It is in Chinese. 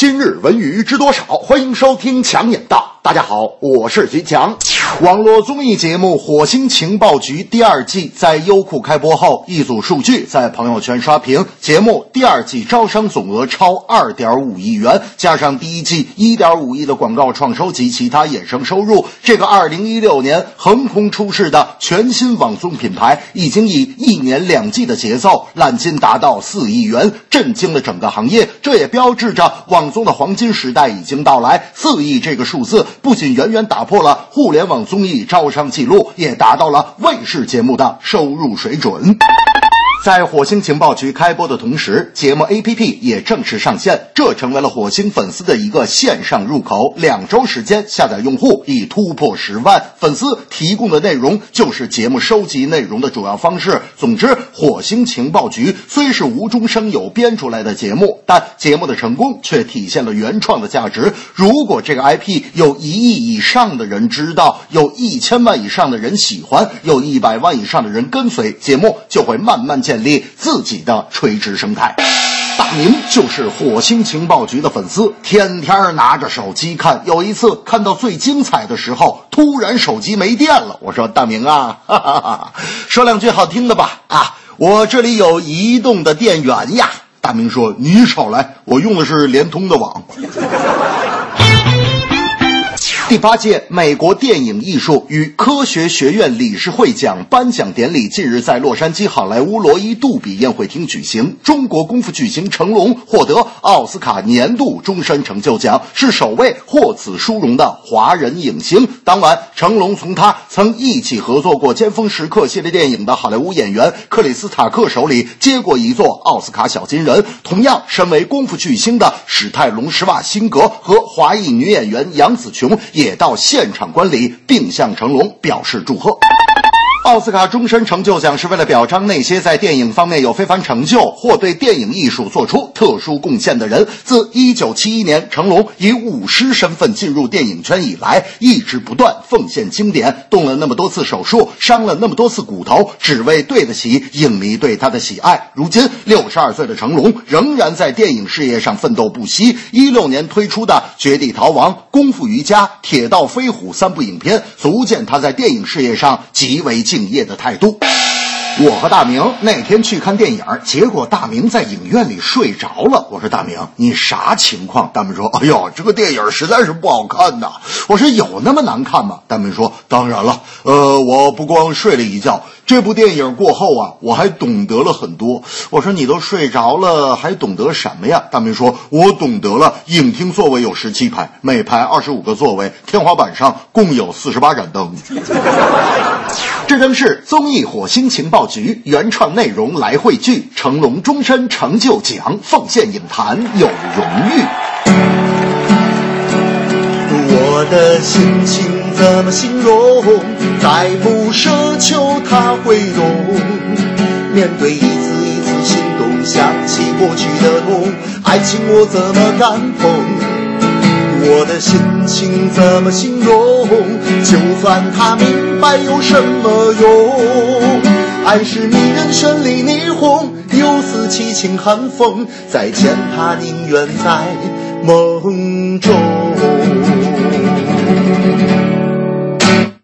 今日文娱知多少？欢迎收听强眼道。大家好，我是徐强。网络综艺节目《火星情报局》第二季在优酷开播后，一组数据在朋友圈刷屏：节目第二季招商总额超二点五亿元，加上第一季一点五亿的广告创收及其他衍生收入，这个二零一六年横空出世的全新网综品牌，已经以一年两季的节奏揽金达到四亿元，震惊了整个行业。这也标志着网综的黄金时代已经到来。四亿这个数字不仅远远打破了互联网综艺招商记录，也达到了卫视节目的收入水准。在火星情报局开播的同时，节目 APP 也正式上线，这成为了火星粉丝的一个线上入口。两周时间，下载用户已突破十万。粉丝提供的内容就是节目收集内容的主要方式。总之，火星情报局虽是无中生有编出来的节目，但节目的成功却体现了原创的价值。如果这个 IP 有一亿以上的人知道，有一千万以上的人喜欢，有一百万以上的人跟随，节目就会慢慢建立自己的垂直生态。大明就是火星情报局的粉丝，天天拿着手机看。有一次看到最精彩的时候，突然手机没电了。我说：“大明啊，说两句好听的吧。啊，我这里有移动的电源呀。”大明说：“你少来，我用的是联通的网。”第八届美国电影艺术与科学学院理事会奖颁奖典礼近日在洛杉矶好莱坞罗伊杜比宴会厅举行。中国功夫巨星成龙获得奥斯卡年度终身成就奖，是首位获此殊荣的华人影星。当晚，成龙从他曾一起合作过《尖峰时刻》系列电影的好莱坞演员克里斯塔克手里接过一座奥斯卡小金人。同样身为功夫巨星的史泰龙、施瓦辛格和华裔女演员杨紫琼。也到现场观礼，并向成龙表示祝贺。奥斯卡终身成就奖是为了表彰那些在电影方面有非凡成就或对电影艺术做出特殊贡献的人。自1971年成龙以舞狮身份进入电影圈以来，一直不断奉献经典，动了那么多次手术，伤了那么多次骨头，只为对得起影迷对他的喜爱。如今62岁的成龙仍然在电影事业上奋斗不息。16年推出的《绝地逃亡》《功夫瑜伽》《铁道飞虎》三部影片，足见他在电影事业上极为敬。敬业的态度。我和大明那天去看电影，结果大明在影院里睡着了。我说大明，你啥情况？大明说：哎呦，这个电影实在是不好看呐。我说有那么难看吗？大明说：当然了，呃，我不光睡了一觉。这部电影过后啊，我还懂得了很多。我说你都睡着了，还懂得什么呀？大明说：“我懂得了，影厅座位有十七排，每排二十五个座位，天花板上共有四十八盏灯。”这正是综艺《火星情报局》原创内容来汇聚，成龙终身成就奖奉献影坛有荣誉。的心情怎么形容？再不奢求它会懂。面对一次一次心动，想起过去的痛，爱情我怎么敢碰？我的心情怎么形容？就算他明白有什么用？爱是迷人绚丽霓虹，又似凄清寒风。再见他，宁愿在梦中。